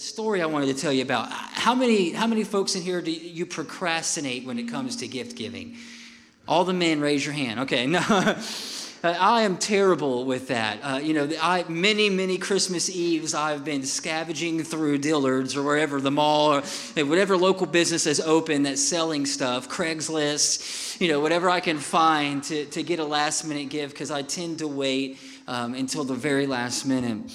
The story I wanted to tell you about. How many, how many folks in here do you procrastinate when it comes to gift giving? All the men, raise your hand. Okay, no. I am terrible with that. Uh, you know, I, many, many Christmas Eves I've been scavenging through Dillard's or wherever, the mall, or whatever local business is open that's selling stuff, Craigslist, you know, whatever I can find to, to get a last minute gift because I tend to wait um, until the very last minute.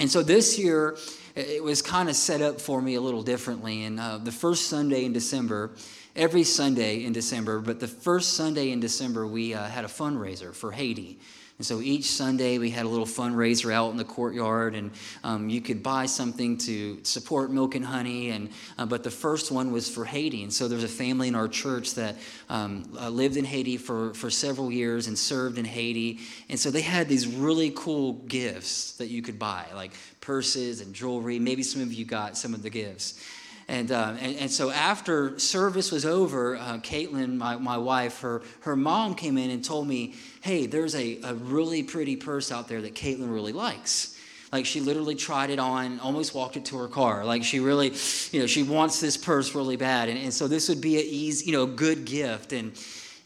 And so this year, it was kind of set up for me a little differently. And uh, the first Sunday in December, every Sunday in December, but the first Sunday in December, we uh, had a fundraiser for Haiti. And so each Sunday we had a little fundraiser out in the courtyard, and um, you could buy something to support Milk and Honey. And uh, but the first one was for Haiti, and so there's a family in our church that um, uh, lived in Haiti for for several years and served in Haiti, and so they had these really cool gifts that you could buy, like purses and jewelry. Maybe some of you got some of the gifts. And, uh, and, and, so after service was over, uh, Caitlin, my, my wife, her, her mom came in and told me, hey, there's a, a really pretty purse out there that Caitlin really likes. Like she literally tried it on, almost walked it to her car. Like she really, you know, she wants this purse really bad. And, and so this would be a easy, you know, good gift. And,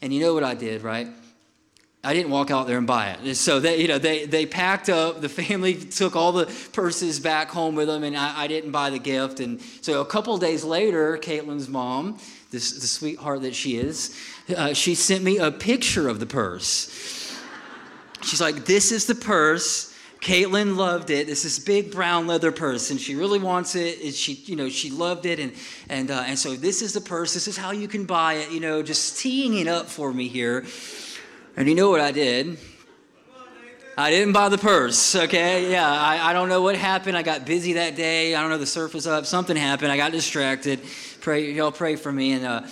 and you know what I did, right? I didn't walk out there and buy it. So they, you know, they, they packed up. The family took all the purses back home with them, and I, I didn't buy the gift. And so a couple days later, Caitlin's mom, this, the sweetheart that she is, uh, she sent me a picture of the purse. She's like, "This is the purse." Caitlin loved it. It's this big brown leather purse, and she really wants it. And she, you know, she loved it, and and uh, and so this is the purse. This is how you can buy it. You know, just teeing it up for me here. And you know what I did? I didn't buy the purse, okay? Yeah, I, I don't know what happened. I got busy that day. I don't know, the surf was up. Something happened. I got distracted. Pray, y'all pray for me. And, uh,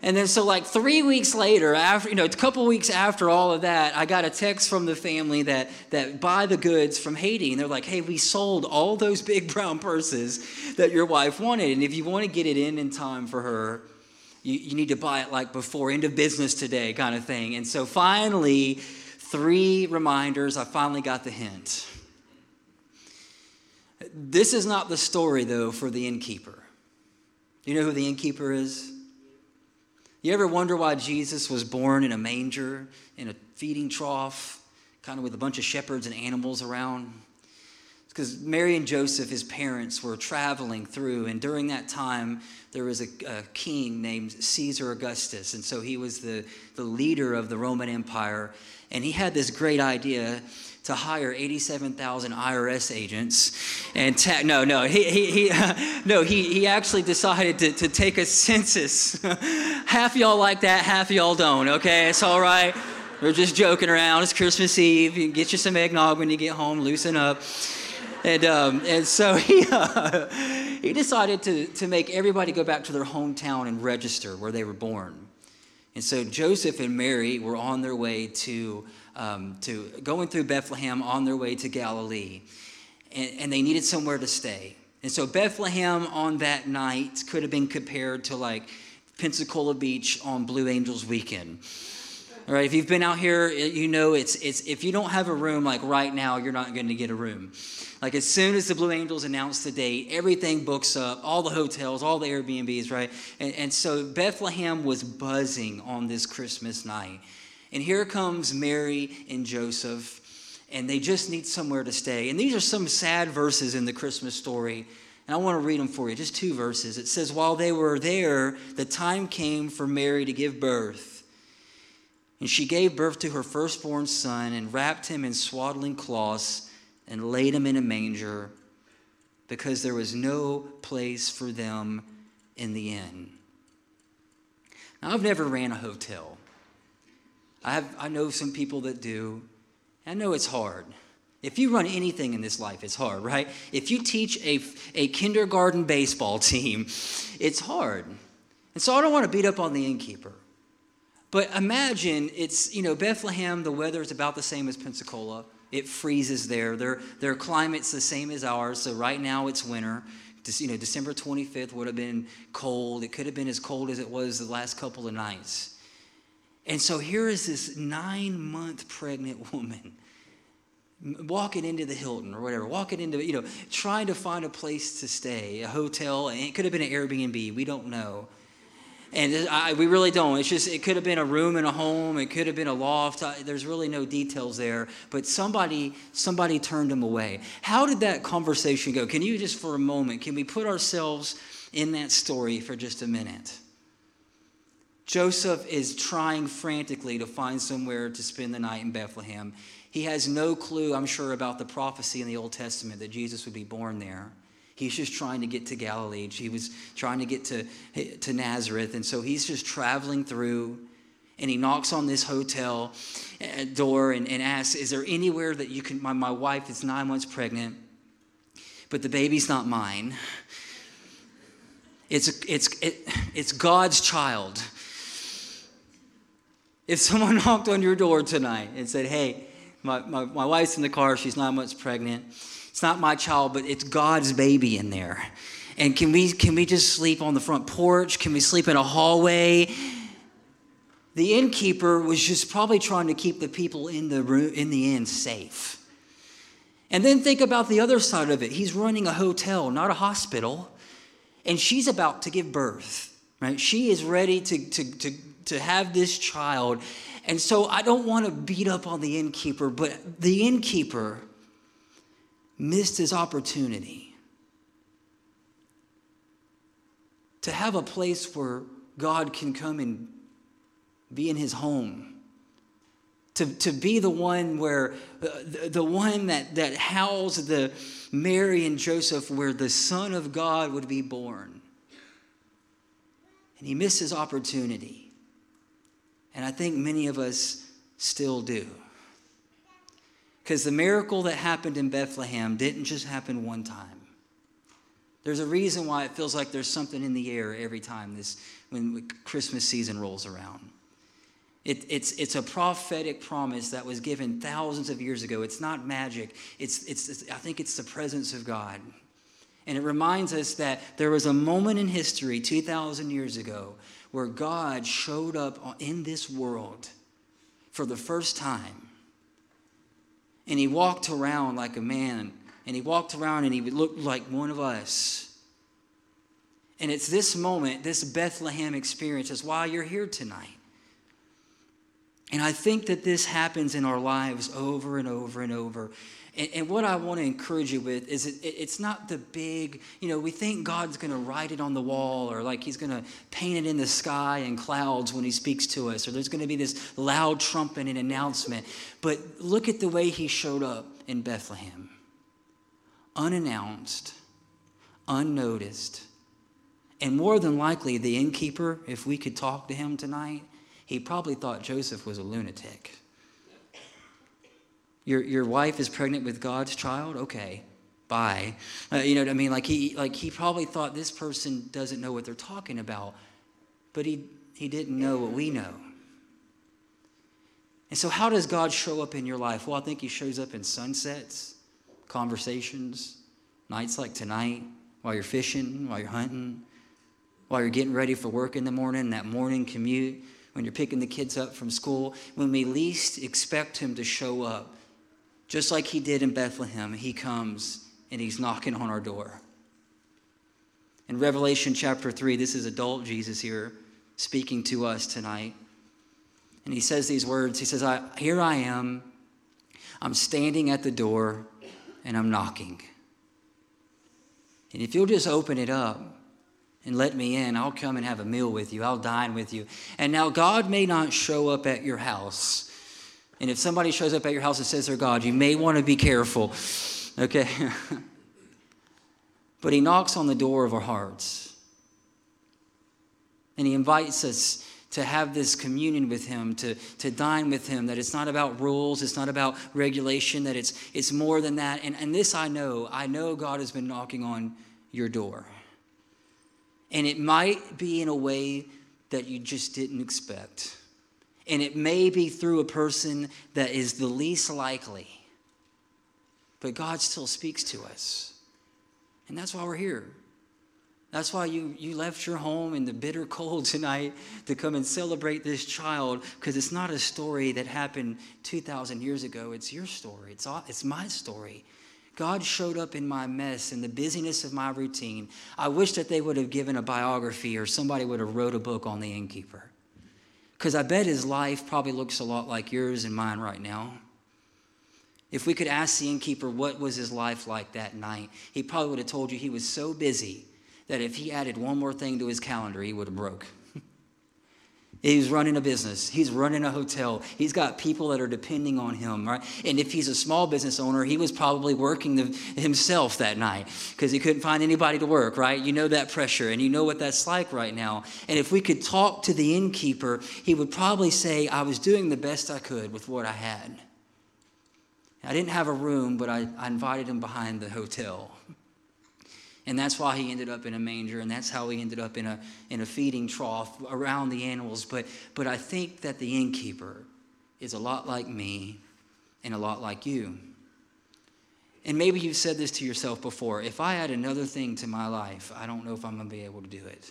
and then, so like three weeks later, after, you know, a couple weeks after all of that, I got a text from the family that, that buy the goods from Haiti. And they're like, hey, we sold all those big brown purses that your wife wanted. And if you want to get it in in time for her, you, you need to buy it like before end of business today kind of thing. And so finally three reminders i finally got the hint. This is not the story though for the innkeeper. You know who the innkeeper is? You ever wonder why jesus was born in a manger in a feeding trough kind of with a bunch of shepherds and animals around because Mary and Joseph, his parents, were traveling through, and during that time, there was a, a, king named Caesar Augustus, and so he was the, the leader of the Roman Empire, and he had this great idea to hire 87,000 IRS agents and ta- no no he, he, he uh, no he, he actually decided to, to take a census. Half y'all like that half y'all don't okay? It's all right. We're just joking around. It's Christmas Eve. You get you some eggnog when you get home loosen up and, um, and so he, uh, he decided to, to make everybody go back to their hometown and register where they were born. And so Joseph and Mary were on their way to, um, to going through Bethlehem on their way to Galilee. And, and they needed somewhere to stay. And so Bethlehem on that night could have been compared to like Pensacola Beach on Blue Angels weekend. Right, if you've been out here, you know it's, it's if you don't have a room like right now, you're not going to get a room. Like as soon as the Blue Angels announced the date, everything books up, all the hotels, all the Airbnbs, right? And, and so Bethlehem was buzzing on this Christmas night. And here comes Mary and Joseph, and they just need somewhere to stay. And these are some sad verses in the Christmas story. And I want to read them for you, just two verses. It says, While they were there, the time came for Mary to give birth. And she gave birth to her firstborn son and wrapped him in swaddling cloths and laid him in a manger because there was no place for them in the inn. Now, I've never ran a hotel. I, have, I know some people that do. I know it's hard. If you run anything in this life, it's hard, right? If you teach a, a kindergarten baseball team, it's hard. And so I don't want to beat up on the innkeeper. But imagine it's, you know, Bethlehem, the weather is about the same as Pensacola it freezes there. Their, their climate's the same as ours. So right now it's winter. You know, December 25th would have been cold. It could have been as cold as it was the last couple of nights. And so here is this nine month pregnant woman walking into the Hilton or whatever, walking into, you know, trying to find a place to stay, a hotel. It could have been an Airbnb. We don't know. And I, we really don't. It's just, it could have been a room in a home. It could have been a loft. There's really no details there. But somebody, somebody turned him away. How did that conversation go? Can you just for a moment, can we put ourselves in that story for just a minute? Joseph is trying frantically to find somewhere to spend the night in Bethlehem. He has no clue, I'm sure, about the prophecy in the Old Testament that Jesus would be born there. He's just trying to get to Galilee. He was trying to get to, to Nazareth. And so he's just traveling through and he knocks on this hotel uh, door and, and asks, Is there anywhere that you can? My, my wife is nine months pregnant, but the baby's not mine. It's, it's, it, it's God's child. If someone knocked on your door tonight and said, Hey, my, my, my wife's in the car, she's nine months pregnant. It's not my child, but it's God's baby in there. And can we, can we just sleep on the front porch? Can we sleep in a hallway? The innkeeper was just probably trying to keep the people in the room, in the inn safe. And then think about the other side of it. He's running a hotel, not a hospital, and she's about to give birth, right? She is ready to, to, to, to have this child. And so I don't want to beat up on the innkeeper, but the innkeeper missed his opportunity to have a place where God can come and be in his home. To, to be the one where uh, the, the one that, that housed the Mary and Joseph where the Son of God would be born. And he missed his opportunity. And I think many of us still do. Because the miracle that happened in Bethlehem didn't just happen one time. There's a reason why it feels like there's something in the air every time this when Christmas season rolls around. It, it's, it's a prophetic promise that was given thousands of years ago. It's not magic. It's, it's, it's, I think it's the presence of God. And it reminds us that there was a moment in history 2,000 years ago where God showed up in this world for the first time. And he walked around like a man, and he walked around and he looked like one of us. And it's this moment, this Bethlehem experience, is why you're here tonight. And I think that this happens in our lives over and over and over. And, and what I want to encourage you with is it, it, it's not the big, you know, we think God's going to write it on the wall or like he's going to paint it in the sky and clouds when he speaks to us or there's going to be this loud trumpet and announcement. But look at the way he showed up in Bethlehem unannounced, unnoticed. And more than likely, the innkeeper, if we could talk to him tonight, he probably thought Joseph was a lunatic. Your, your wife is pregnant with God's child? Okay, bye. Uh, you know what I mean? Like he, like he probably thought this person doesn't know what they're talking about, but he, he didn't know what we know. And so, how does God show up in your life? Well, I think He shows up in sunsets, conversations, nights like tonight, while you're fishing, while you're hunting, while you're getting ready for work in the morning, that morning commute when you're picking the kids up from school, when we least expect him to show up, just like he did in Bethlehem, he comes and he's knocking on our door. In Revelation chapter 3, this is adult Jesus here speaking to us tonight. And he says these words He says, I, Here I am. I'm standing at the door and I'm knocking. And if you'll just open it up, and let me in. I'll come and have a meal with you. I'll dine with you. And now, God may not show up at your house. And if somebody shows up at your house and says they're God, you may want to be careful. Okay? but He knocks on the door of our hearts. And He invites us to have this communion with him to, to dine with him that it's not about rules it's not about regulation that it's, it's more than that and, and this i know i know god has been knocking on your door and it might be in a way that you just didn't expect. And it may be through a person that is the least likely. But God still speaks to us. And that's why we're here. That's why you, you left your home in the bitter cold tonight to come and celebrate this child because it's not a story that happened 2,000 years ago. It's your story, it's, all, it's my story. God showed up in my mess, in the busyness of my routine. I wish that they would have given a biography or somebody would have wrote a book on the innkeeper. Because I bet his life probably looks a lot like yours and mine right now. If we could ask the innkeeper what was his life like that night, he probably would have told you he was so busy that if he added one more thing to his calendar, he would have broke. He's running a business. He's running a hotel. He's got people that are depending on him, right? And if he's a small business owner, he was probably working the, himself that night because he couldn't find anybody to work, right? You know that pressure and you know what that's like right now. And if we could talk to the innkeeper, he would probably say, I was doing the best I could with what I had. I didn't have a room, but I, I invited him behind the hotel. And that's why he ended up in a manger, and that's how he ended up in a, in a feeding trough around the animals. But, but I think that the innkeeper is a lot like me and a lot like you. And maybe you've said this to yourself before if I add another thing to my life, I don't know if I'm going to be able to do it.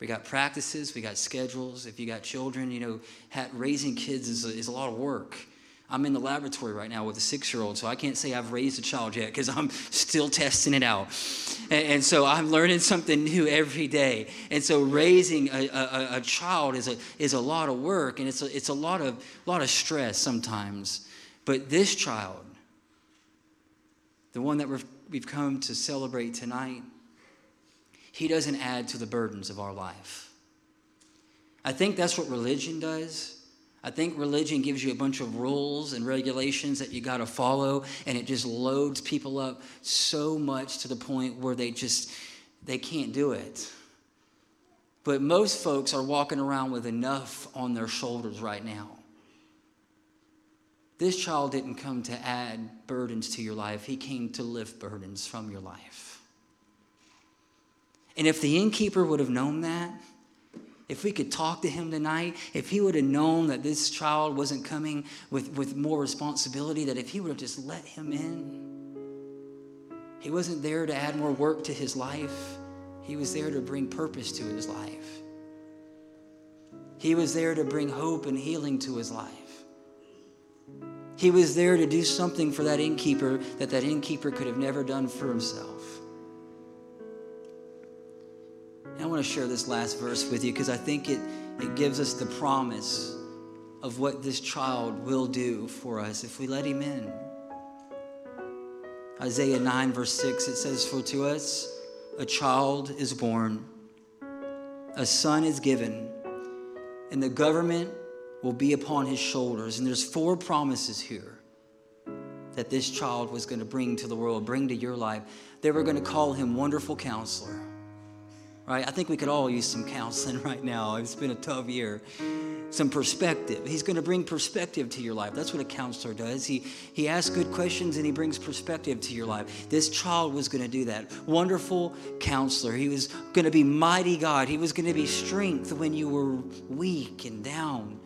We got practices, we got schedules. If you got children, you know, raising kids is a, is a lot of work. I'm in the laboratory right now with a six year old, so I can't say I've raised a child yet because I'm still testing it out. And, and, so I'm learning something new every day. And so raising a, a, a, child is a, is a lot of work and it's a, it's a lot, of, lot of stress sometimes. But this child, the one that we've come to celebrate tonight, he doesn't add to the burdens of our life. I think that's what religion does. I think religion gives you a bunch of rules and regulations that you got to follow, and it just loads people up so much to the point where they just they can't do it. But most folks are walking around with enough on their shoulders right now. This child didn't come to add burdens to your life, he came to lift burdens from your life. And if the innkeeper would have known that, if we could talk to him tonight, if he would have known that this child wasn't coming with, with more responsibility, that if he would have just let him in, he wasn't there to add more work to his life, he was there to bring purpose to his life. He was there to bring hope and healing to his life. He was there to do something for that innkeeper that that innkeeper could have never done for himself. And I want to share this last verse with you because I think it, it gives us the promise of what this child will do for us if we let him in. Isaiah 9, verse 6, it says, For to us a child is born, a son is given, and the government will be upon his shoulders. And there's four promises here that this child was going to bring to the world, bring to your life. They were going to call him Wonderful Counselor right? I think we could all use some counseling right now. It's been a tough year. Some perspective. He's going to bring perspective to your life. That's what a counselor does. He, he asks good questions and he brings perspective to your life. This child was going to do that. Wonderful counselor. He was going to be mighty God. He was going to be strength when you were weak and down.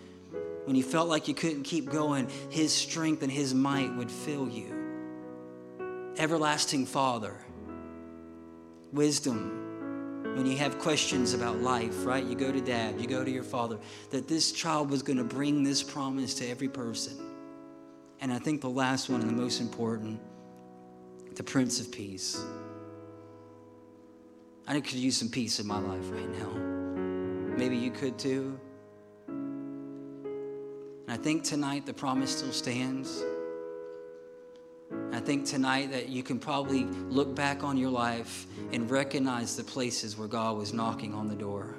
When you felt like you couldn't keep going, his strength and his might would fill you. Everlasting Father. Wisdom when you have questions about life, right? You go to dad, you go to your father, that this child was going to bring this promise to every person. And I think the last one and the most important, the Prince of Peace. I could use some peace in my life right now. Maybe you could too. And I think tonight the promise still stands. I think tonight that you can probably look back on your life and recognize the places where God was knocking on the door.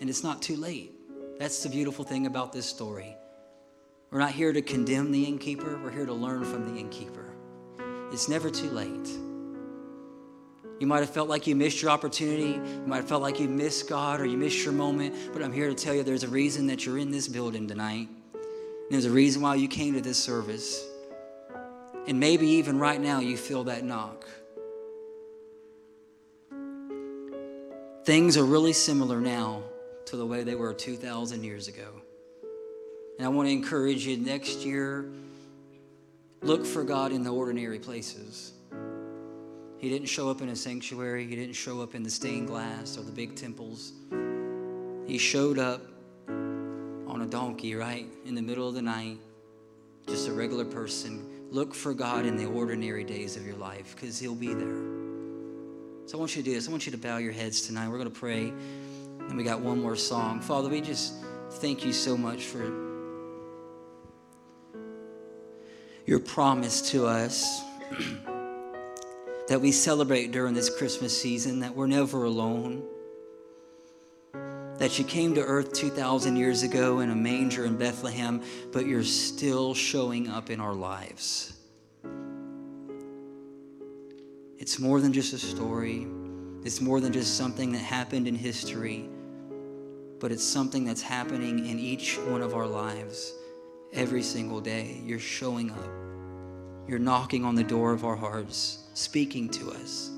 And it's not too late. That's the beautiful thing about this story. We're not here to condemn the innkeeper, we're here to learn from the innkeeper. It's never too late. You might have felt like you missed your opportunity. You might have felt like you missed God or you missed your moment. But I'm here to tell you there's a reason that you're in this building tonight. And there's a reason why you came to this service. And maybe even right now you feel that knock. Things are really similar now to the way they were 2,000 years ago. And I want to encourage you next year, look for God in the ordinary places. He didn't show up in a sanctuary, He didn't show up in the stained glass or the big temples. He showed up on a donkey, right? In the middle of the night, just a regular person. Look for God in the ordinary days of your life because He'll be there. So I want you to do this. I want you to bow your heads tonight. We're going to pray. And we got one more song. Father, we just thank you so much for your promise to us that we celebrate during this Christmas season, that we're never alone, that you came to earth 2,000 years ago in a manger in Bethlehem, but you're still showing up in our lives. It's more than just a story. It's more than just something that happened in history, but it's something that's happening in each one of our lives every single day. You're showing up. You're knocking on the door of our hearts, speaking to us.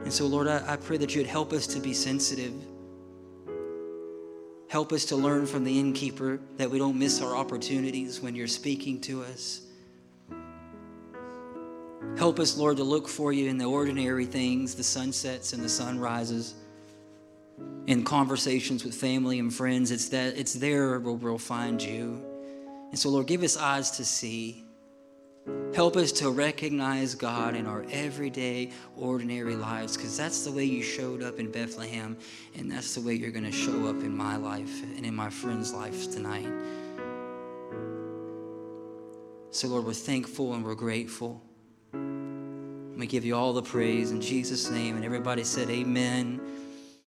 And so, Lord, I, I pray that you'd help us to be sensitive. Help us to learn from the innkeeper that we don't miss our opportunities when you're speaking to us. Help us, Lord, to look for you in the ordinary things, the sunsets and the sunrises in conversations with family and friends. It's that it's there where we'll find you. And so, Lord, give us eyes to see. Help us to recognize God in our everyday, ordinary lives, because that's the way you showed up in Bethlehem, and that's the way you're going to show up in my life and in my friend's life tonight. So, Lord, we're thankful and we're grateful. We give you all the praise in Jesus' name. And everybody said, Amen.